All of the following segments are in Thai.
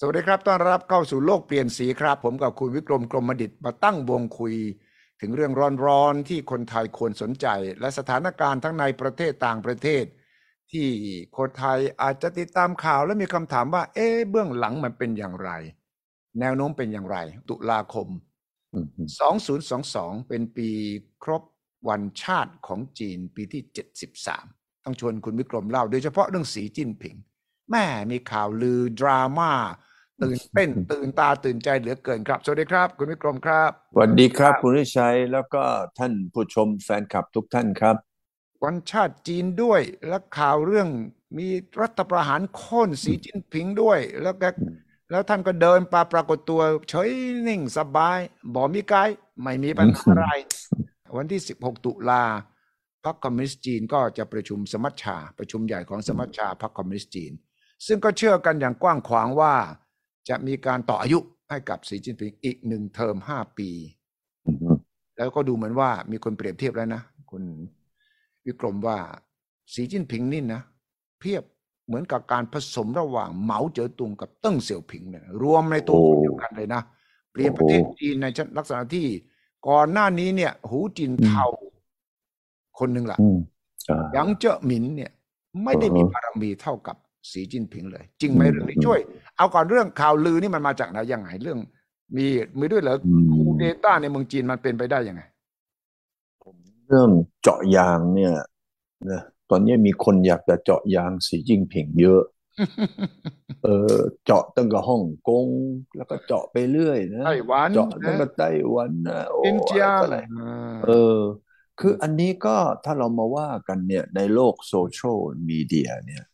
สวัสดีครับ ต้อนรับเข้าสู่โลกเปลี่ยนสีครับ ผมกับคุณวิกรมกรมดิตมาตั้งวงคุย ถึงเรื่องร้อนๆที่คนไทยควรสนใจ และสถานการณ์ทั้งในประเทศต่างประเทศ ที่คนไทยอาจจะติดตามข่าวและมีคำถามว่า เอ๊ะเบื้องหลังมันเป็นอย่างไร แนวโน้มเป็นอย่างไร ตุลาคม 2022 เป็นปีครบวันชาติของจีนปีที่ 73 ต้องชวนคุณวิกรมเล่าโดยเฉพาะเรื่องสีจิ้นผิงแม่มีข่าวลือดราม่า ตื่นเต้นตื่นตาตื่นใจเหลือเกินครับ สวัสดีครับ คุณวิกรมครับ สวัสดีครับ คุณวิชัยแล้วก็ท่านผู้ชมแฟนคลับทุกท่านครับ วันชาติจีนด้วยและข่าวเรื่องมีรัฐประหารโค่นสีจิ้นผิงด้วย แล้วก็แล้วท่านก็เดินปาปรากฏตัวเฉยนิ่งสบายบอกมีไกด์ไม่มีปัญหาอะไร วันที่ 16 ตุลาพรรคคอมมิวนิสต์จีนก็จะประชุมสมัชชา ประชุมใหญ่ของสมัชชาพรรคคอมมิวนิสต์จีน ซึ่งก็เชื่อกันอย่างกว้างขวางว่า จะมีการต่ออายุให้กับสีจิ้นผิงอีกหนึ่งเทอมห้าปี แล้วก็ดูเหมือนว่ามีคนเปรียบเทียบแล้วนะคุณวิกรมว่าสีจิ้นผิงนี่นะเปรียบเหมือนกับการผสมระหว่างเหมาเจ๋อตุงกับเติ้งเสี่ยวผิงเนี่ยรวมในตัวโอ้คนเดียวกันเลยนะ เปลี่ยนประเทศโอ้โหจีนในลักษณะที่ก่อนหน้านี้เนี่ย หูจินเทาคนหนึ่งล่ะอืมอ่าหยางเจ๋อหมินเนี่ย ไม่ได้มีอือฮึบารมีเท่ากับสีจิ้นผิงเลย จริงไหมอืมเรื่องนี้ช่วย เอาก่อนเรื่องข่าวลือนี่มันมาจากไหนยังไงเรื่อง มีมีด้วยเหรออืมคูเดต้าในเมืองจีนมันเป็นไปได้ยังไง เรื่องเจาะยางเนี่ยนะตอนนี้มีคนอยากจะเจาะยางสีจิ้งผิงเยอะ เออเจาะตั้งแต่ฮ่องกง แล้วก็เจาะไปเรื่อยนะไต้หวันเจาะตั้งนะแต่ไต้หวันนะโอ้อินเดียอะไรอ่าเออ คืออันนี้ก็ถ้าเรามาว่ากันเนี่ยในโลกโซเชียลมีเดียเนี่ยอืม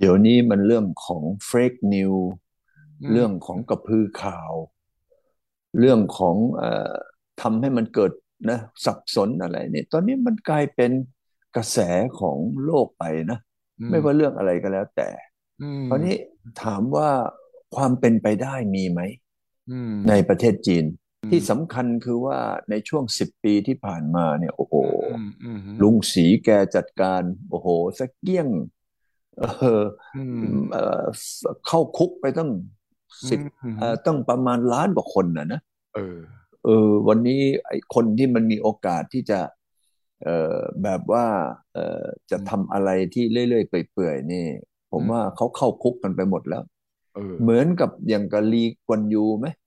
เดี๋ยวนี้มันเรื่องของเฟกนิวอืมเรื่องของกระพือข่าว เรื่องของเอ่อทำให้มันเกิดนะสับสนอะไรเนี่ยตอนนี้มันกลายเป็นกระแสของโลกไปนะอืไม่ว่าเรื่องอะไรก็แล้วแต่อืมคราวนี้ถามว่าความเป็นไปได้มีไหมอืมในประเทศจีนอืมที่สำคัญคือว่าในช่วงสิบปีที่ผ่านมาเนี่ย โอ้โหอืมอืมลุงศรีแกจัดการ โอ้โหสักเกี้ยง เอออืมเอ่อเข้าคุกไปตั้งสิบอืมเอ่อตั้งประมาณล้านกว่าคนนะนะเออเออวันนี้ไอ้คนที่มันมีโอกาสที่จะ เอ่อแบบว่า เอ่อจะทำอะไรที่เรื่อยๆเปื่อยๆนี่ ผมอืมว่าเขาเข้าคุกกันไปหมดแล้วเออเหมือนกับอย่างกับลีกวนยูไหมอืมอืม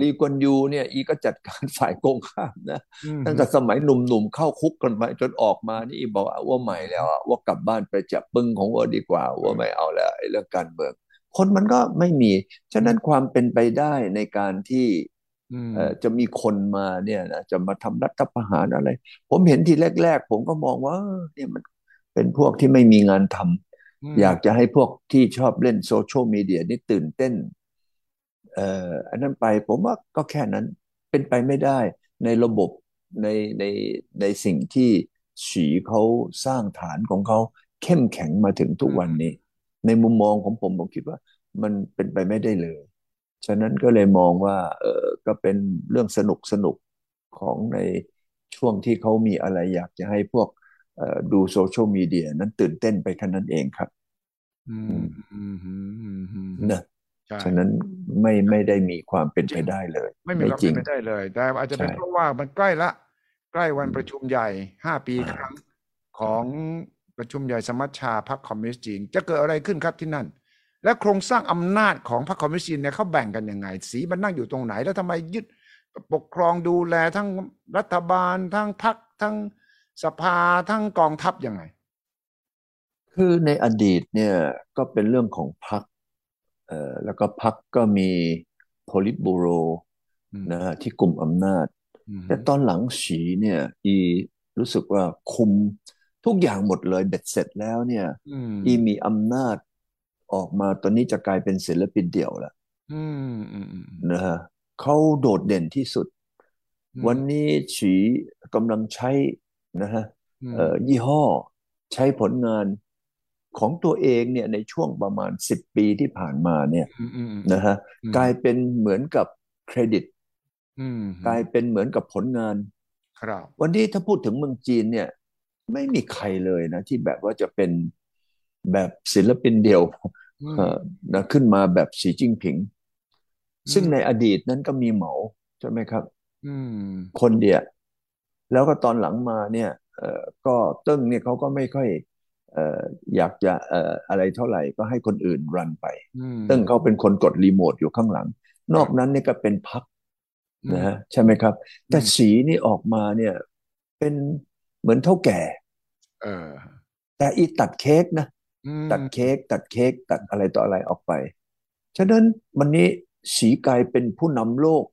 ลีกวนยูเนี่ย อีก็จัดการฝ่ายตรงข้ามนะอืมตั้งแต่สมัยหนุ่มๆเข้าคุกกันไปจนออกมานี่อีบอกว่าว่าใหม่แล้วอะว่ากลับบ้านไปจับปึ้งของว่าดีกว่า ว่าไม่เอาแล้วไอ้เรื่องการเมือง คนมันก็ไม่มี ฉะนั้นความเป็นไปได้ในการที่อืมเอ่อจะมีคนมาเนี่ยนะจะมาทำรัฐประหารอะไร ผมเห็นทีแรก ๆ ผมก็มองว่าเออเนี่ยมันเป็นพวกที่ไม่มีงานทำมอยากจะให้พวกที่ชอบเล่นโซเชียลมีเดียนี่ตื่นเต้นเอ่ออันนั้นไปผมว่าก็แค่นั้นเป็นไปไม่ได้ในระบบในในในสิ่งที่ฉีเขาสร้างฐานของเขาเข้มแข็งมาถึงทุกวันนี้ ในมุมมองของผมผมคิดว่ามันเป็นไปไม่ได้เลย ฉะนั้นก็เลยมองว่าเออก็เป็นเรื่องสนุกสนุกของในช่วงที่เขามีอะไรอยากจะให้พวกเอ่อดูโซเชียลมีเดียนั้นตื่นเต้นไปแค่นั้นเองครับอืมอืมอืมอืมอืมนะใช่ ฉะนั้นไม่ไม่ได้มีความเป็นไปได้เลย ไม่มีความจริเป็นงไปได้เลย แต่อาจจะเป็นใช่เพราะว่ามันใกล้ละ ใกล้วันอืมประชุมใหญ่ห้าปีอ่าครั้งของประชุมใหญ่สมัชชาพรรคคอมมิวนิสต์จีน จะเกิดอะไรขึ้นครับที่นั่น และโครงสร้างอำนาจของพรรคคอมมิวนิสต์จีนเนี่ยเขาแบ่งกันยังไง สีมันนั่งอยู่ตรงไหน แล้วทำไมยึดปกครองดูแลทั้งรัฐบาล ทั้งพรรคทั้งสภาทั้งกองทัพยังไง คือในอดีตเนี่ยก็เป็นเรื่องของพรรค เอ่อแล้วก็พรรคก็มีโพลิตบูโรอืมนะฮะที่กลุ่มอำนาจอืมแต่ตอนหลังฉีเนี่ยอีรู้สึกว่าคุมทุกอย่างหมดเลยเบ็ดเสร็จแล้วเนี่ยอืมอีมีอำนาจออกมาตอนนี้จะกลายเป็นศิลปินเดี่ยวแล้วอืมอืมอืมนะฮะเขาโดดเด่นที่สุดอืมวันนี้ฉีกำลังใช้นะฮะมเอ่อยี่ห้อใช้ผลงาน ของตัวเองเนี่ยในช่วงประมาณสิบปีที่ผ่านมาเนี่ยอืมอืมอืมนะฮะอืมกลายเป็นเหมือนกับเครดิตอืมกลายเป็นเหมือนกับผลงานครับวันนี้ถ้าพูดถึงเมืองจีนเนี่ย ไม่มีใครเลยนะ ที่แบบว่าจะเป็นแบบศิลปินเดี่ยวอืมเอ่อนะขึ้นมาแบบสีจิ้งผิงอืมซึ่งในอดีตนั้นก็มีเหมาใช่ไหมครับอืมคนเดียวแล้วก็ตอนหลังมาเนี่ยเอ่อก็เติ้งเนี่ยเขาก็ไม่ค่อยเอ่ออยากจะเอ่ออะไรเท่าไหร่ก็ให้คนอื่นรันไปอืมเติ้งเขาเป็นคนกดรีโมทอยู่ข้างหลัง นอกนั้นเนี่ยก็เป็นพักอืมนะฮะใช่ไหมครับ แต่อืมสีนี่ออกมาเนี่ย เป็นเหมือนเท่าแก่เออแต่อีตัดเค้กนะอืมตัดเค้กตัดเค้กตัดอะไรต่ออะไรออกไป ฉะนั้นวันนี้สีกลายเป็นผู้นำโลก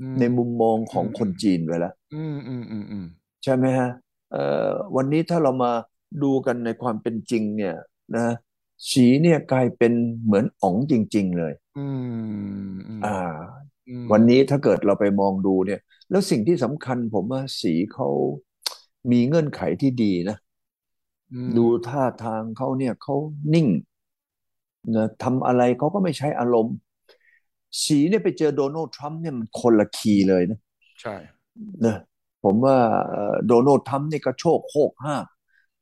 อืมในมุมมองของอืมคนจีนไปแล้วอืมอืมอืมอืมใช่ไหมฮะเอ่อวันนี้ถ้าเรามา ดูกันในความเป็นจริง เนี่ย นะสีเนี่ยกลายเป็นเหมือนอ๋องจริง ๆ เลย อืมอืมอ่าอืมวันนี้ถ้าเกิดเราไปมองดูเนี่ย แล้วสิ่งที่สำคัญผมว่าสีเขามีเงื่อนไขที่ดีนะอืมดูท่าทางเขาเนี่ยเขานิ่งนะทำอะไรเขาก็ไม่ใช้อารมณ์ สีเนี่ยไปเจอโดนัลด์ทรัมป์เนี่ยมันคนละคีย์เลยนะ ใช่นะผมว่าเอ่อโดนัลด์ทรัมป์นี่ก็โชคโคกห้าก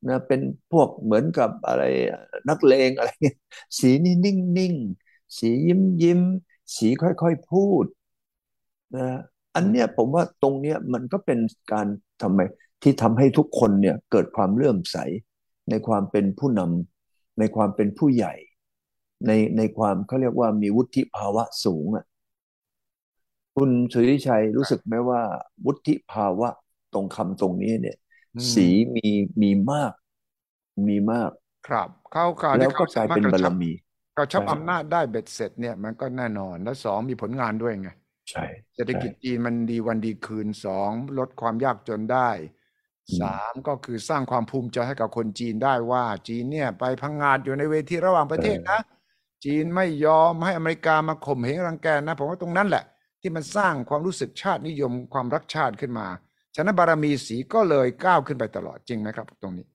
นะเป็นพวกเหมือนกับอะไรนักเลงอะไรเงี้ยสีนี่นิ่งนิ่งสียิ้มยิ้ม สีค่อยๆพูดนะอันเนี้ยผมว่าตรงเนี้ยมันก็เป็นการทำไมที่ทำให้ทุกคนเนี่ยเกิดความเลื่อมใส ในความเป็นผู้นำในความเป็นผู้ใหญ่ ในในความเขาเรียกว่ามีวุฒิภาวะสูงอะคุณสุริชัยรู้สึกไหมว่า วุฒิภาวะตรงคำตรงนี้เนี่ย สีมีมีมาก มีมาก ครับเขาการแล้วที่ก็เขากลายสามารเป็ถนกระบารชับมีกระชับใช่อำนาจได้เบ็ดเสร็จเนี่ยมันก็แน่นอน แล้วสองมีผลงานด้วยไงใช่เศรษฐใช่กิจจีนมันดีวันดีคืนสองลดความยากจนได้อืมสามก็คือสร้างความภูมิใจให้กับคนจีนได้ว่า จีนเนี่ยไปพังงาดอยู่ในเวทีระหว่างประเทศนะ จีนไม่ยอมให้อเมริกามาข่มเหงรังแกนะ ผมว่าตรงนั้นแหละ ที่มันสร้างความรู้สึกชาตินิยมความรักชาติขึ้นมา ฉะนั้นบารมีสีก็เลยก้าวขึ้นไปตลอดจริงไหมครับ ตรงนี้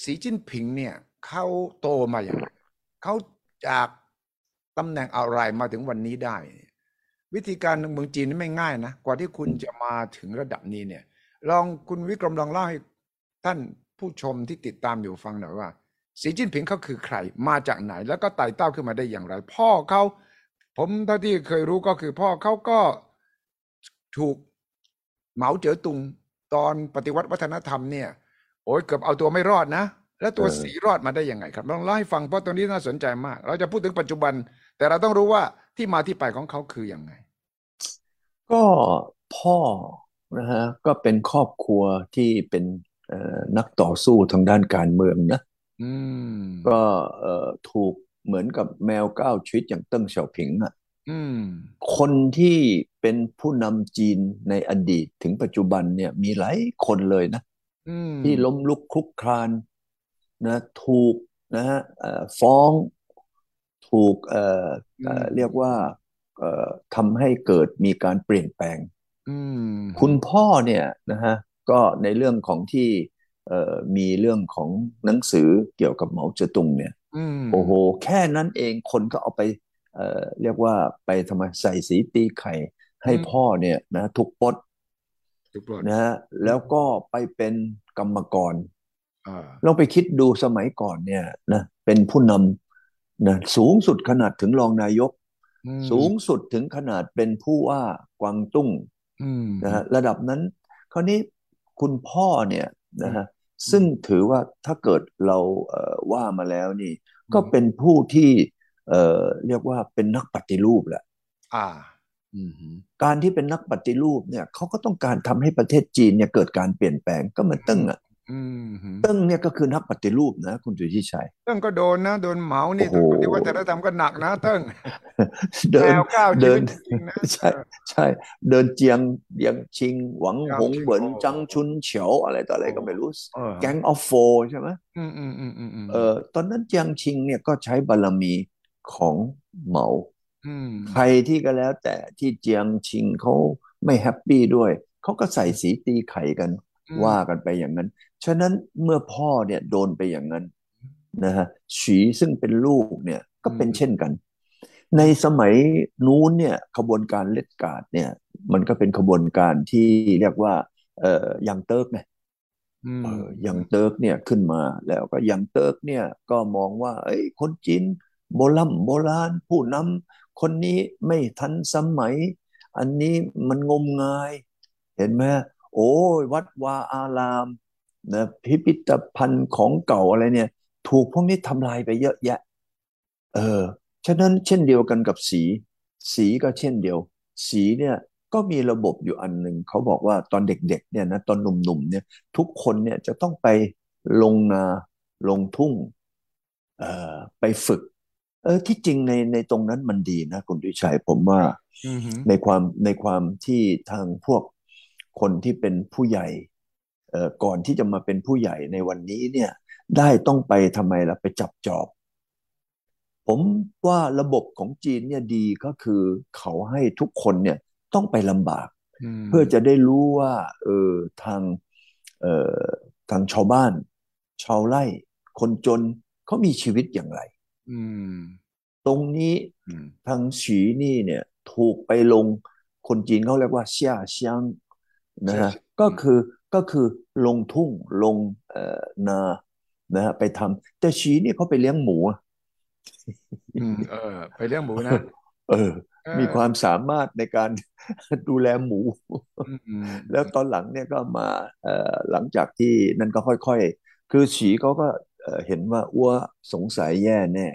สีจิ้นผิงเนี่ยเขาโตมาอย่างไรเขาจากตำแหน่งอะไรมาถึงวันนี้ได้ วิธีการเมืองจีนนี่ไม่ง่ายนะ กว่าที่คุณจะมาถึงระดับนี้เนี่ย ลองคุณวิกรมลองเล่าให้ท่านผู้ชมที่ติดตามอยู่ฟังหน่อยว่า สีจิ้นผิงเขาคือใคร มาจากไหน แล้วก็ไต่เต้าขึ้นมาได้อย่างไร พ่อเขาผมเท่าที่เคยรู้ก็คือพ่อเขาก็ถูก เหมาเจ๋อตุงตอนปฏิวัติวัฒนธรรมเนี่ยโอ้ยเกือบเอาตัวไม่รอดนะ แล้วตัวเออสีรอดมาได้ยังไงครับลองเล่าให้ฟังเพราะตรงนี้น่าสนใจมาก เราจะพูดถึงปัจจุบัน แต่เราต้องรู้ว่าที่มาที่ไปของเขาคือยังไง ก็พ่อนะฮะก็เป็นครอบครัวที่เป็นเอ่อนักต่อสู้ทางด้านการเมืองนะอืมก็เอ่อถูกเหมือนกับแมวเก้าชีวิตอย่างเติ้งเสี่ยวผิงอะอืมคนที่ เป็นผู้นำจีนในอดีตถึงปัจจุบันเนี่ยมีหลายคนเลยนะอืมที่ล้มลุกคลุกคลานนะถูกนะฮะเอ่อฟ้องถูกเอ่อเอ่อเรียกว่าเอ่อทำให้เกิดมีการเปลี่ยนแปลงอืมคุณพ่อเนี่ยนะฮะก็ในเรื่องของที่เอ่อมีเรื่องของหนังสือเกี่ยวกับเหมาเจ๋อตุงเนี่ยอืมโอ้โห แค่นั้นเองคนก็เอาไปเอ่อเรียกว่าไปทำไมใส่สีตีไข่ ให้พ่อเนี่ยนะถูกปลดถูกปลดนะฮะแล้วก็ไปเป็นกรรมกรอ่าลองไปคิดดูสมัยก่อนเนี่ยนะเป็นผู้นำนะสูงสุดขนาดถึงรองนายกอืมสูงสุดถึงขนาดเป็นผู้ว่ากวางตุ้งอืมนะฮะระดับนั้น คราวนี้คุณพ่อเนี่ยนะฮะซึ่งถือว่าถ้าเกิดเราเอ่อว่ามาแล้วนี่ ก็เป็นผู้ที่เอ่อเรียกว่าเป็นนักปฏิรูปแหละอ่าอืม การที่เป็นนักปฏิรูปเนี่ยเขาก็ต้องการทำให้ประเทศจีนเนี่ยเกิดการเปลี่ยนแปลงก็เหมือนเติ้งอะอืมเติ้งเนี่ยก็คือนักปฏิรูปนะ คุณสุทธิชัยเติ้งก็โดนนะ โดนเหมานี่โอ้โหปฏิวัติวัฒนธรรมก็หนักนะเติ้งเดิแนนวก้าวชีเดิวินตจริงๆนะใช่ใช่เดินเจียงเจียงชิง หวังจางหงชิงเหวินโอ้จังชุนเฉียวอะไรต่ออะไรก็ไม่รู้เออแก๊งออฟโฟใช่ไหมอืมอืมอืมอืมอืมเออตอนนั้นเจียงชิงเนี่ยก็ใช้บารมีของเหมาอืม ใครที่ก็แล้วแต่ที่เจียงชิงเขาไม่ happy ด้วย เขาก็ใส่สีตีไข่กันอืมว่ากันไปอย่างนั้น ฉะนั้นเมื่อพ่อเนี่ยโดนไปอย่างนั้นนะฮะสีซึ่งเป็นลูกเนี่ยก็เป็นเช่นกัน ในสมัยนู้นเนี่ยขบวนการ Red Guard เนี่ย มันก็เป็นขบวนการที่เรียกว่า เอ่อ Young Turk ไงอืมเออ Young Turk เนี่ยขึ้นมาแล้วก็ Young Turk เนี่ยก็มองว่า เอ้ยคนจีนโบราณโบราณผู้นำ คนนี้ไม่ทันสมัย อันนี้มันงมงาย เห็นไหมโอ้ยวัดวาอารามนะพิพิธภัณฑ์ของเก่าอะไรเนี่ย ถูกพวกนี้ทำลายไปเยอะแยะ เออฉะนั้นเช่นเดียวกันกับสี สีก็เช่นเดียว สีเนี่ยก็มีระบบอยู่อันหนึ่งเขาบอกว่าตอนเด็กๆเนี่ยนะตอนหนุ่มๆเนี่ยทุกคนเนี่ยจะต้องไปลงนาลงทุ่งเอ่อไปฝึก ออที่จริงในในตรงนั้นมันดีนะคุณดุชัยผมว่าอือหือในความในความที่ทางพวกคนที่เป็นผู้ใหญ่เอ่อก่อนที่จะมาเป็นผู้ใหญ่ในวันนี้เนี่ย ได้ต้องไปทำไมล่ะไปจับจอบ ผมว่าระบบของจีนเนี่ยดีก็คือเขาให้ทุกคนเนี่ยต้องไปลำบากมเพื่อจะได้รู้ว่าเออทางเอ่อทางชาวบ้าน ชาวไร่ คนจนเขามีชีวิตอย่างไรอืม ตรงนี้อืมทางฉีนี่เนี่ย ถูกไปลงคนจีนเขาเรียกว่าเซี่ยเซียงนะฮะก็คือก็คือลงทุ่งลงเอ่อนานะฮะไปทำแต่ฉีนี่เขาไปเลี้ยงหมูอะอืมเออ ไปเลี้ยงหมูนะเออเออ มีความสามารถในการดูแลหมูอืมอืมแล้วตอนหลังเนี่ยก็มาเอ่อหลังจากที่นั่นก็ค่อย ๆ คือฉีเขาก็ เอ่อเห็นว่าอ้วสงสัยแย่แน่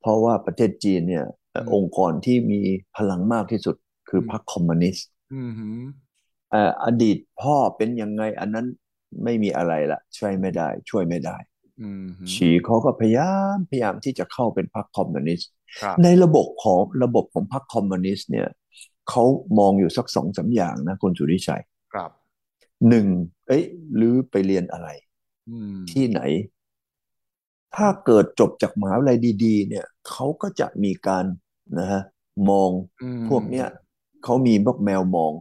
เพราะว่าประเทศจีนเนี่ยเอ่อองค์กรที่มีพลังมากที่สุดคือพรรคคอมมิวนิสต์อืมหืมเอ่ออดีตพ่อเป็นยังไงอันนั้นไม่มีอะไรละช่วยไม่ได้ ช่วยไม่ได้อืมหืมฉีเขาก็พยายามพยายามที่จะเข้าเป็นพรรคคอมมิวนิสต์ครับในระบบของระบบของพรรคคอมมิวนิสต์เนี่ยเขามองอยู่สักสองสามอย่างนะคุณสุริชัยครับหนึ่งเอ้ยหรือไปเรียนอะไรอืมที่ไหน ถ้าเกิดจบจากมหาวิทยาลัยดี ๆ เนี่ยเขาก็จะมีการนะฮะมองอืมพวกเนี้ยเขามีพวกแมวมอง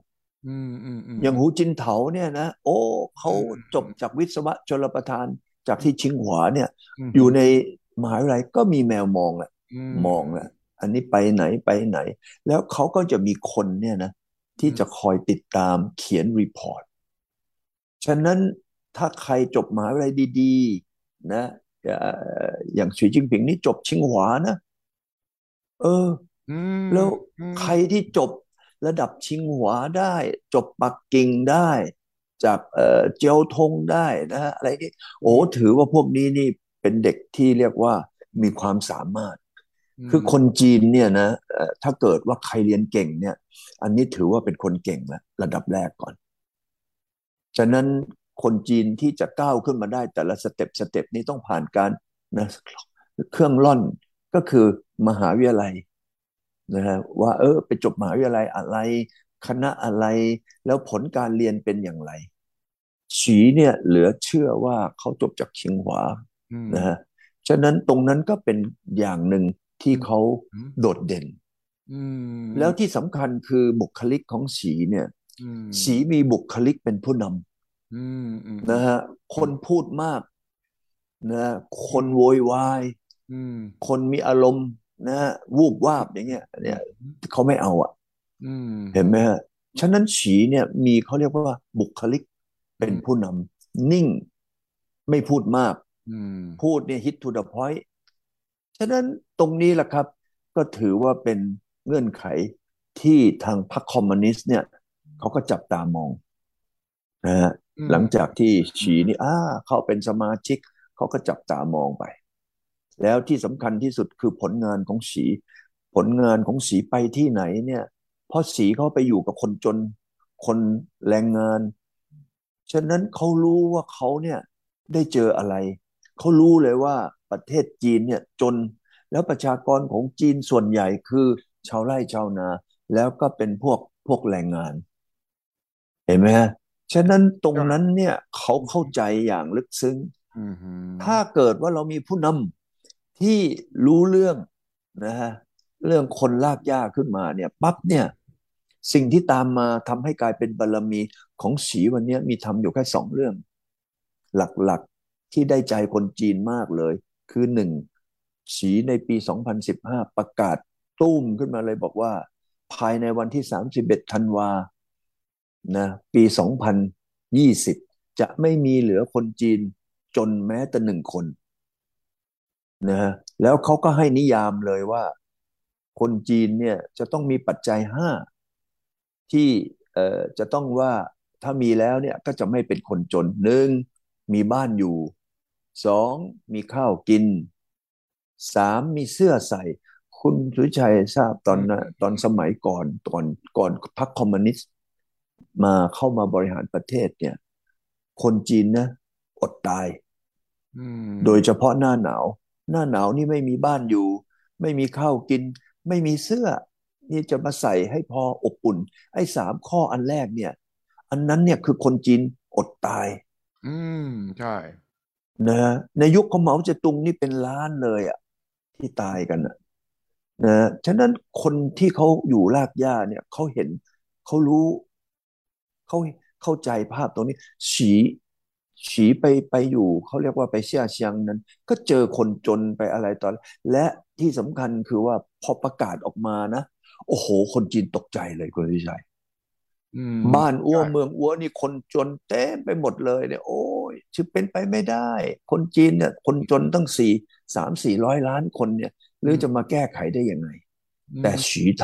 อืมอืมอืมอย่างหูจินเถาเนี่ยนะโอ้เขาอืมจบจากวิศวะชลประทานจากที่ชิงหวาเนี่ยมอยู่ในมหาวิทยาลัยก็มีแมวมองแหละอืมมองแหละอันนี้ไปไหนไปไหน แล้วเขาก็จะมีคนเนี่ยนะที่อืมจะคอยติดตามเขียนรีพอร์ตฉะนั้นถ้าใครจบมหาวิทยาลัยดี ๆ นะเอ่ออย่างสีจิ้นผิงนี่จบชิงหวานะ เอออืมแล้วอืมใครที่จบระดับชิงหวาได้ จบปักกิ่งได้ จากเอ่อเจียวทงได้นะฮะอะไรนี่โอ้ถือว่าพวกนี้นี่เป็นเด็กที่เรียกว่ามีความสามารถ คือคนจีนเนี่ยนะเอ่อถ้าเกิดว่าใครเรียนเก่งเนี่ย อันนี้ถือว่าเป็นคนเก่งแล้วระดับแรกก่อน ฉะนั้น คนจีนที่จะก้าวขึ้นมาได้แต่ละสเต็ปสเต็ปนี้ต้องผ่านการนะเครื่องล่อนก็คือมหาวิทยาลัยนะฮะว่าเออไปจบมหาวิทยาลัยอะไร คณะอะไรแล้วผลการเรียนเป็นอย่างไร ฉีเนี่ยเหลือเชื่อว่าเขาจบจากชิงหวาอืมนะฮะฉะนั้นตรงนั้นก็เป็นอย่างหนึ่งที่เขาอืมโดดเด่นอืมแล้วที่สำคัญคือบุคลิกของสีเนี่ยอืมสีมีบุคลิกเป็นผู้นอืมอืมำ นะฮะคนพูดมากนะคนโวยวายอืมคนมีอารมณ์นะฮะวูบวาบอย่างเงี้ย เนี่ยเขาไม่เอาอะอืมเห็นไหมฮะฉะนั้นฉีเนี่ยมีเขาเรียกว่าบุคลิกเป็นผู้นำนิ่งไม่พูดมากอืมพูดเนี่ย hit to the point ฉะนั้นตรงนี้แหละครับ ก็ถือว่าเป็นเงื่อนไขที่ทางพรรคคอมมิวนิสต์เนี่ยเขาก็จับตามอง นะฮะอืมหลังจากที่ฉีนี่อ้าเข้าเป็นสมาชิก เขาก็จับตามองไป แล้วที่สำคัญที่สุดคือผลงานของสี ผลงานของสีไปที่ไหนเนี่ย เพราะสีเขาไปอยู่กับคนจนคนแรงงาน ฉะนั้นเขารู้ว่าเขาเนี่ยได้เจออะไร เขารู้เลยว่าประเทศจีนเนี่ยจนแล้วประชากรของจีนส่วนใหญ่คือชาวไร่ชาวนา แล้วก็เป็นพวกพวกแรงงาน เห็นไหมฮะ ฉะนั้นตรงนั้นเนี่ยเขาเข้าใจอย่างลึกซึ้งอืมอืมถ้าเกิดว่าเรามีผู้นำที่รู้เรื่องนะฮะเรื่องคนลากหญ้าขึ้นมาเนี่ยปั๊บเนี่ย สิ่งที่ตามมาทำให้กลายเป็นบารมีของสีวันเนี้ยมีทำอยู่แค่สองเรื่อง หลักๆที่ได้ใจคนจีนมากเลย คือหนึ่งสีในปี 2015 ประกาศตุ้มขึ้นมาเลยบอกว่า ภายในวันที่ 31ธันวา นะปี 2020 จะไม่มีเหลือคนจีนจนแม้แต่หนึ่งคนนะฮะแล้วเขาก็ให้นิยามเลยว่า คนจีนเนี่ยจะต้องมีปัจจัยห้าที่เอ่อจะต้องว่าถ้ามีแล้วเนี่ยก็จะไม่เป็นคนจนหนึ่งมีบ้านอยู่สองมีข้าวกินสามมีเสื้อใส่ คุณสุชัยทราบตอนนะตอนสมัยก่อนก่อนก่อนพรรคคอมมิวนิสต์ มาเข้ามาบริหารประเทศเนี่ย คนจีนนะอดตายอืมโดยเฉพาะหน้าหนาว หน้าหนาวนี่ไม่มีบ้านอยู่ ไม่มีข้าวกิน ไม่มีเสื้อ นี่จะมาใส่ให้พออบอุ่น ไอ้สามข้ออันแรกเนี่ย อันนั้นเนี่ยคือคนจีนอดตาย อืมใช่นะฮะในยุคของเหมาเจ๋อตุงนี่เป็นล้านเลยอะที่ตายกันอะนะฮะฉะนั้นคนที่เขาอยู่รากหญ้าเนี่ยเขาเห็นเขารู้ เขาเข้าใจภาพตรงนี้ ฉีฉีไปไปอยู่เขาเรียกว่าไปเชี่ยเชียงนั้น ก็เจอคนจนไปอะไรตอน และที่สำคัญคือว่าพอประกาศออกมานะ โอ้โห คนจีนตกใจเลยคุณวิชัยอืมบ้านอ้วใช่เมืองอ้วนี่คนจนเต็มไปหมดเลยเนี่ยโอ้ยชื่อเป็นไปไม่ได้ คนจีนเนี่ยคนจนตั้งสี่สามสี่ร้อยล้านคนเนี่ย หรือจะมาแก้ไขได้ยังไงอืมแต่ฉีท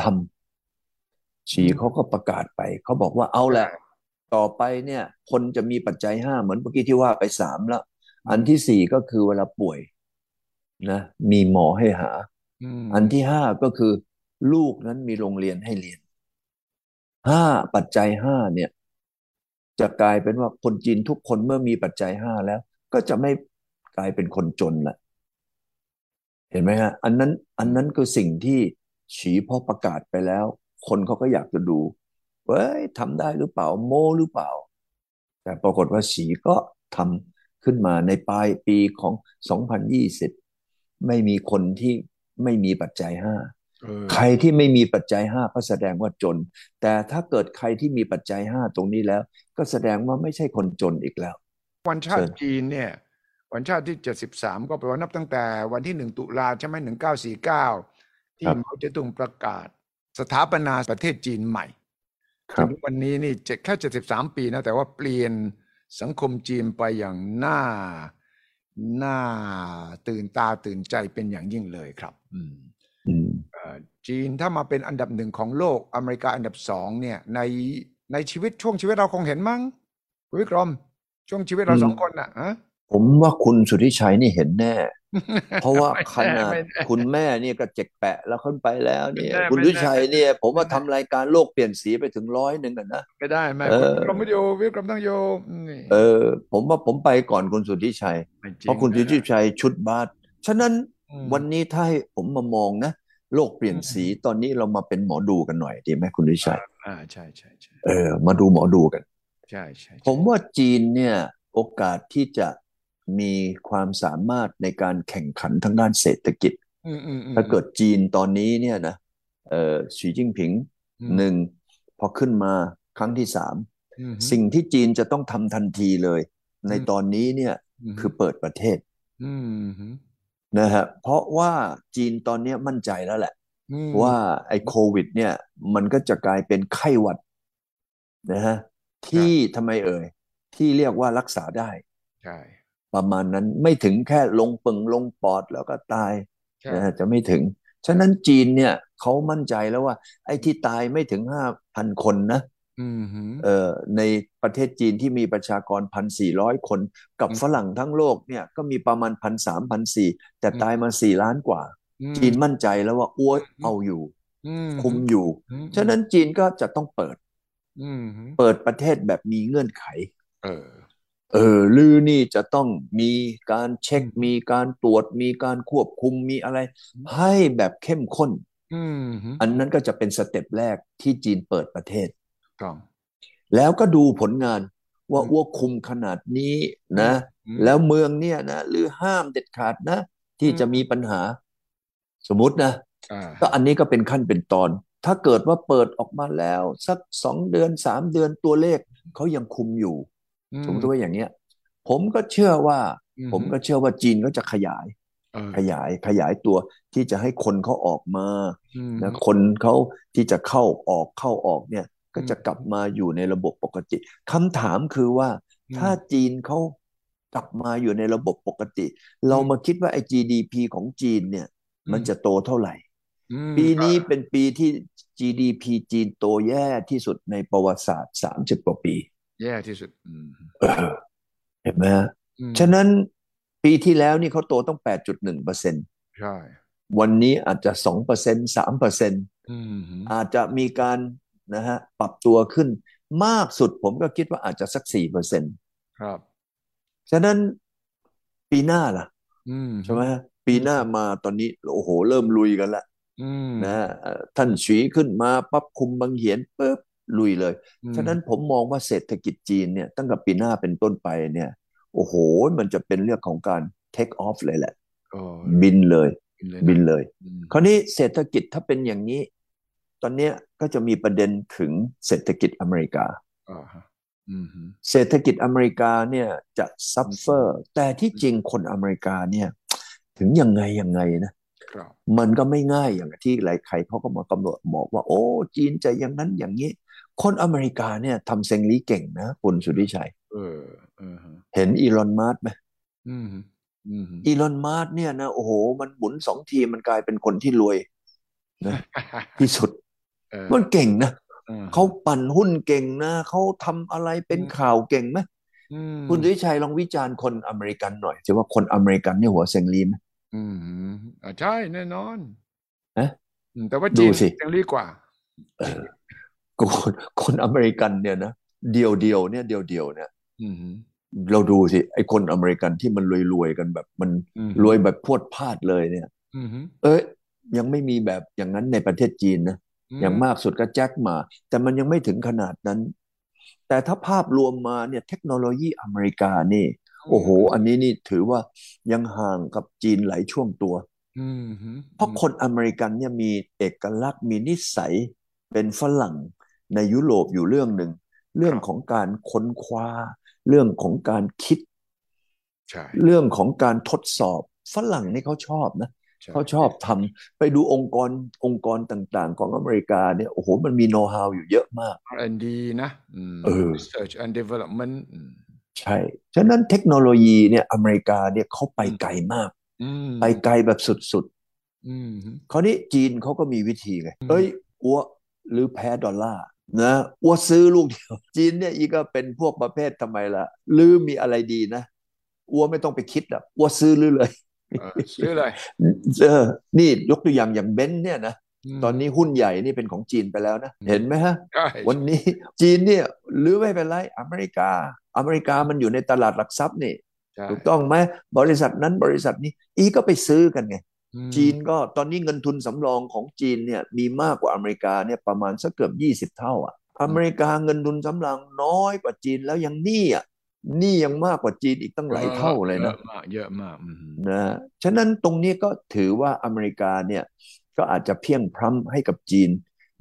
ำฉีอืมเขาก็ประกาศไป เขาบอกว่าเอาแหละ ต่อไปเนี่ย คนจะมีปัจจัยห้าเหมือนเมื่อกี้ที่ว่าไปสามแล้วอันที่สี่ก็คือเวลาป่วยนะมีหมอให้หาอืมอันที่ห้าก็คือ ลูกนั้นมีโรงเรียนให้เรียนห้าปัจจัยห้าเนี่ย จะกลายเป็นว่าคนจีนทุกคนเมื่อมีปัจจัยห้าแล้ว ก็จะไม่กลายเป็นคนจนละเห็นไหมฮะอันนั้น อันนั้นคือสิ่งที่ฉีพอประกาศไปแล้ว คนเขาก็อยากจะดู เว้ยทำได้หรือเปล่าโมหรือเปล่า แต่ปรากฏว่าฉีก็ทำขึ้นมาในปลายปีของ 2020 ไม่มีคนที่ไม่มีปัจจัยห้าเออใครที่ไม่มีปัจจัยห้าก็แสดงว่าจน แต่ถ้าเกิดใครที่มีปัจจัยห้าตรงนี้แล้ว ก็แสดงว่าไม่ใช่คนจนอีกแล้ว วันชาเชิติญจีนเนี่ยวันชาติที่เจ็ดสิบสามก็แปลว่านับตั้งแต่วันที่หนึ่งตุลาใช่ไหมหนึ่งเก้าสี่เก้าที่ครับเหมาเจ๋อตุงประกาศ สถาปนาประเทศจีนใหม่ครับ ถึงวันนี้นี่เจ็ดแค่เจ็ดสิบสามปีนะ แต่ว่าเปลี่ยนสังคมจีนไปอย่างน่าน่าตื่นตาตื่นใจเป็นอย่างยิ่งเลยครับ อืมอืมเอ่อจีนถ้ามาเป็นอันดับหนึ่งของโลกอเมริกาอันดับสองเนี่ย ในในชีวิตช่วงชีวิตเราคงเห็นมั้งคุณวิกรม ช่วงชีวิตเราอืมสองคนน่ะฮะ ผมว่าคุณสุทธิชัยนี่เห็นแน่ เพราะว่าไม่ขแน่นาดไม่แน่คุณแม่เนี่ยก็เจ็กแปะแล้วขึ้นไปแล้วเนี่ยไม่แน่คุณไม่สุทธิแน่ชัยเนี่ย ผมว่าไม่แน่ทำรายการโลกเปลี่ยนสีไปถึงร้อยหนึ่งอะนะไม่ได้ไม่เออคุณวิกรมไม่โยวิกรมต้องโยนี่เออ ผมว่าผมไปก่อนคุณสุทธิชัยไม่จริเพราะคุณงสุทธิชัยชุดบาสฉะนั้นอืมวันนี้ถ้าให้ผมมามองนะโลกเปลี่ยนสีตอนนี้เรามาเป็นหมอดูกันหน่อยดีไหมคุณสุทธิชัยอ่าใช่ใช่ใช่เออ มาดูหมอดูกัน ใช่ใช่ใช่ผมว่าจีนเนี่ย โอกาสที่จะ มีความสามารถในการแข่งขันทางด้านเศรษฐกิจอืมอืมอืมถ้าเกิดจีนตอนนี้เนี่ยนะเอ่อสีจิ้งผิงอืมหนึ่งพอขึ้นมาครั้งที่สามอืมสิ่งที่จีนจะต้องทำทันทีเลย ในอืมตอนนี้เนี่ยมคือเปิดประเทศอืมฮึนะฮะเพราะว่าจีนตอนนี้มั่นใจแล้วแหละอืมว่าไอ้โควิด เนี่ย มันก็จะกลายเป็นไข้หวัดนะฮะที่ทำไมเอ่ยที่เรียกว่ารักษาได้ใช่ ประมาณนั้นไม่ถึงแค่ลงปึงลงปอดแล้วก็ตายใช่นะฮะจะไม่ถึง ฉะนั้นจีนเนี่ยเขามั่นใจแล้วว่า ไอ้ที่ตายไม่ถึงห้าพันคนนะอืมฮึเอ่อในประเทศจีนที่มีประชากรพันสี่ร้อยคน กับอืมฝรั่งทั้งโลกเนี่ยก็มีประมาณพันสามพันสี่แต่ตายมาสี่ล้านกว่าอืมจีนมั่นใจแล้วว่าอ้วอืมเอาอยู่อืมคุมอยู่อืมฉะนั้นจีนก็จะต้องเปิดอืมฮึเปิดประเทศแบบมีเงื่อนไข เออเออลือนี่จะต้องมีการเช็คอืมมีการตรวจมีการควบคุมมีอะไร ให้แบบเข้มข้นอืมฮึอันนั้นก็จะเป็นสเต็ปแรกที่จีนเปิดประเทศต้องแล้วก็ดูผลงานว่าอืมอ้วคุมขนาดนี้นะอืมแล้วเมืองเนี่ยนะหรือห้ามเด็ดขาดนะ ที่อืมจะมีปัญหา สมมตินะอ่าก็อันนี้ก็เป็นขั้นเป็นตอน ถ้าเกิดว่าเปิดออกมาแล้ว สักสองเดือนสามเดือนตัวเลขเขายังคุมอยู่อื สมมติว่าอย่างเนี้ย ผมก็เชื่อว่าอืผมก็เชื่อว่าจีนก็จะขยายเออขยายขยายตัวที่จะให้คนเขาออกมาอืมนะคนเขาที่จะเข้าออกเข้าออกเนี่ย ก็จะอืมกลับมาอยู่ในระบบปกติคำถามคือว่าอืมถ้าจีนเขากลับมาอยู่ในระบบปกติ เรามาคิดว่าไอ้ GDP ของจีนเนี่ย มันจะโตเท่าไหร่อืมปีนี้เป็นปีที่ GDP จีนโตแย่ที่สุดในประวัติศาสตร์30กว่าปี แย่ที่สุดอืมเออเห็นไหมฮะอืมฉะนั้นปีที่แล้วนี่เขาโตต้อง8.1เปอร์เซ็นต์ใช่วันนี้อาจจะ2เปอร์เซ็นต์3เปอร์เซ็นต์อืมอาจจะมีการนะฮะปรับตัวขึ้น มากสุดผมก็คิดว่าอาจจะสัก4เปอร์เซ็นต์ครับ ฉะนั้นปีหน้าล่ะอืมใช่ไหมปีหน้ามาตอนนี้โอ้โห เริ่มลุยกันละอืมนะเอ่อท่านฉีขึ้นมาปั๊บคุมบางเหียนปุ๊บ ลุยเลยอืมฉะนั้นผมมองว่าเศรษฐกิจจีนเนี่ยตั้งแต่ปีหน้าเป็นต้นไปเนี่ย โอ้โห มันจะเป็นเรื่องของการ take off เลยแหละโอ้บินเลย บินเลยบินนะเลยอืมคราวนี้เศรษฐกิจถ้าเป็นอย่างนี้ ตอนเนี้ยก็จะมีประเด็นถึงเศรษฐกิจอเมริกาอ่าฮะอืมฮึเศรษฐกิจอเมริกาเนี่ยจะ suffer แต่ที่จริงคนอเมริกาเนี่ย ถึงยังไงยังไงนะครับมันก็ไม่ง่ายอย่างที่หลายใครเขาก็มากำหนดบอกว่า โอ้ จีนจะอย่างนั้นอย่างนี้ คนอเมริกาเนี่ยทำเซ็งลี้เก่งนะคุณสุทธิชัยเออเออฮะเห็นอีลอนมัสก์ไหมอืมฮึอืมฮึอีลอนมัสก์เนี่ยนะโอ้โห มันหมุนสองทีมันกลายเป็นคนที่รวยนะที่สุดเออมันเก่งนะออเขาปั่นหุ้นเก่งนะเขาทำอะไรเป็นข่าวเก่งไหมอืมคุณสุทธิชัยลองวิจารณ์คนอเมริกันหน่อยสิว่าคนอเมริกันเนี่ยหัวเซ็งลี้ไหมอืมฮึอ่าใช่แน่นอนฮะอืมแต่ว่าดูจีนสิยังรีกว่า คนคนอเมริกันเนี่ยนะเดียวเดียวๆเนี่ยเดียวเดียวๆเนี่ยอืมฮึเราดูสิไอ้คนอเมริกันที่มันรวยๆกันแบบมันอืมรวยแบบพรวดพราดเลยเนี่ยอืมฮึเอ้ยยังไม่มีแบบอย่างนั้นในประเทศจีนนะอย่างมากสุดก็แจ็คหมา แต่มันยังไม่ถึงขนาดนั้น แต่ถ้าภาพรวมมาเนี่ยเทคโนโลยีอเมริกานี่ โอ้โห อันนี้นี่ถือว่ายังห่างกับจีนหลายช่วงตัวอืมฮึเพราะคนอเมริกันเนี่ยมีเอกลักษณ์มีนิสัยเป็นฝรั่ง ในยุโรปอยู่เรื่องหนึ่ง เรื่องของการค้นคว้า เรื่องของการคิดใช่เรื่องของการทดสอบ ฝรั่งนี่เขาชอบนะใช่เขาชอบทำไปดูองค์กรองค์กรต่างๆ ของอเมริกาเนี่ยโอ้โหมันมีโน้ตฮาวอยู่เยอะมาก R&D นะอืมเออ Research and Development อืมใช่ ฉะนั้นเทคโนโลยีเนี่ยอเมริกาเนี่ยเขาไปไกลมากอืมไปไกลแบบสุดอืมฮึๆคราวนี้จีนเขาก็มีวิธีไงเอ้ยอัวหรือแพ้ดอลลาร์ นะอัวซื้อลูกเดียว จีนเนี่ยอีก็เป็นพวกประเภททำไมล่ะหรือมีอะไรดีนะอัวไม่ต้องไปคิดอะอัวซื้อหรือเลยเออซื้อเลยเออนี่ยกตัวอย่างอย่างเบนซ์เนี่ยนะมตอนนี้หุ้นใหญ่นี่เป็นของจีนไปแล้วนะเห็นไหมฮะใช่วันนี้จีนเนี่ยหรือไม่เป็นไรอเมริกา อเมริกามันอยู่ในตลาดหลักทรัพย์นี่ใช่ถูกต้องไหมบริษัทนั้นบริษัทนี้ อีก็ไปซื้อกันไงอืม จีนก็ตอนนี้เงินทุนสำรองของจีนเนี่ยมีมากกว่าอเมริกาเนี่ยประมาณสักเกือบยี่สิบเท่าอะอเมริกาเงินทุนสำรองน้อยกว่าจีนแล้วยังหนี้อะหนี้ยังมากกว่าจีนอีกตั้งหลายเท่าเลยนะเยอะมากเยอะมากอืมฮึนะฉะนั้นตรงนี้ก็ถือว่าอเมริกาเนี่ยก็อาจจะเพียงพร้ำให้กับจีน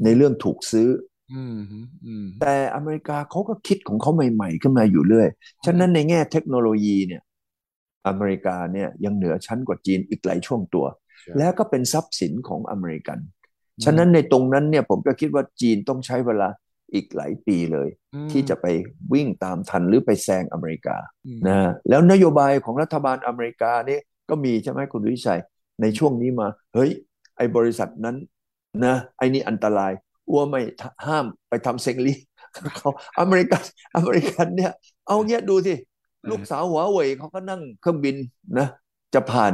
ในเรื่องถูกซื้ออืมฮึอืมแต่อเมริกาเขาก็คิดของเขาใหม่ๆขึ้นมาอยู่เรื่อย ฉะนั้นในแง่เทคโนโลยีเนี่ย อเมริกาเนี่ยยังเหนือชั้นกว่าจีนอีกหลายช่วงตัวใช่ แล้วก็เป็นทรัพย์สินของอเมริกันอืมฉะนั้นในตรงนั้นเนี่ยผมก็คิดว่าจีนต้องใช้เวลาอีกหลายปีเลยอืมที่จะไปวิ่งตามทันหรือไปแซงอเมริกาอืมนะแล้วนโยบายของรัฐบาลอเมริกาเนี่ยก็มีใช่ไหมคุณวิชัย ในช่วงนี้มา เฮ้ย ไอ้บริษัทนั้นนะไอ้นี่อันตรายอ้วไม่ห้ามไปทำเซ็งลีเขาอเมริกันอเมริกันเนี่ย เอาเงี้ยดูสิ ลูกสาวหัวเว่ยเขาก็นั่งเครื่องบินนะ จะผ่าน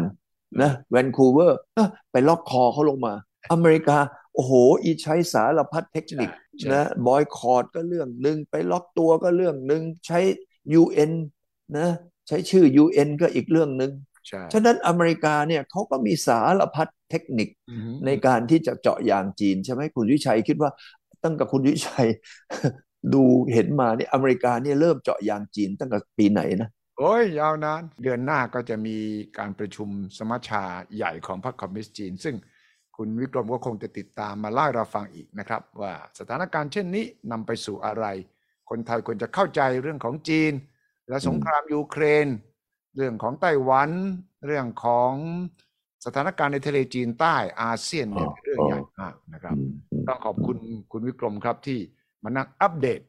นะแวนคูเวอร์เอ้อไปล็อกคอเขาลงมา อเมริกา โอ้โห อีใช้สารพัดเทคนิคใช่นะ boycott ก็เรื่องหนึ่งไปล็อกตัวก็เรื่องหนึ่งใช้ UN นะใช้ชื่อ UN ก็อีกเรื่องหนึ่งใช่ฉะนั้นอเมริกาเนี่ยเขาก็มีสารพัดเทคนิคอืมฮึในการที่จะเจาะยางจีน ใช่ไหมคุณวิชัยคิดว่าตั้งแต่คุณวิชัยดูเห็นมาเนี่ยอเมริกาเนี่ยเริ่มเจาะยางจีนตั้งแต่ปีไหนนะ โอ้ยยาวนาน เดือนหน้าก็จะมีการประชุมสมัชชาใหญ่ของพรรคคอมมิวนิสต์จีน ซึ่งคุณวิกรมก็คงจะติดตามมาเล่าให้เราฟังอีกนะครับ ว่าสถานการณ์เช่นนี้นำไปสู่อะไร คนไทยควรจะเข้าใจเรื่องของจีน และสงครามยูเครน เรื่องของไต้หวัน เรื่องของสถานการณ์ในทะเลจีนใต้อาเซียนเนี่ยเป็นเรื่องใหญ่มากนะครับอืมอืมต้องขอบคุณคุณวิกรมครับที่มานั่งอัปเดต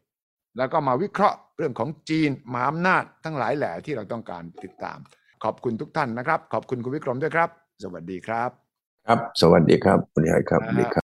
แล้วก็มาวิเคราะห์เรื่องของจีนมหาอำนาจทั้งหลายแหล่ที่เราต้องการติดตาม ขอบคุณทุกท่านนะครับ ขอบคุณคุณวิกรมด้วยครับ สวัสดีครับ ครับ สวัสดีครับคุณยายครับสวัสดีครับ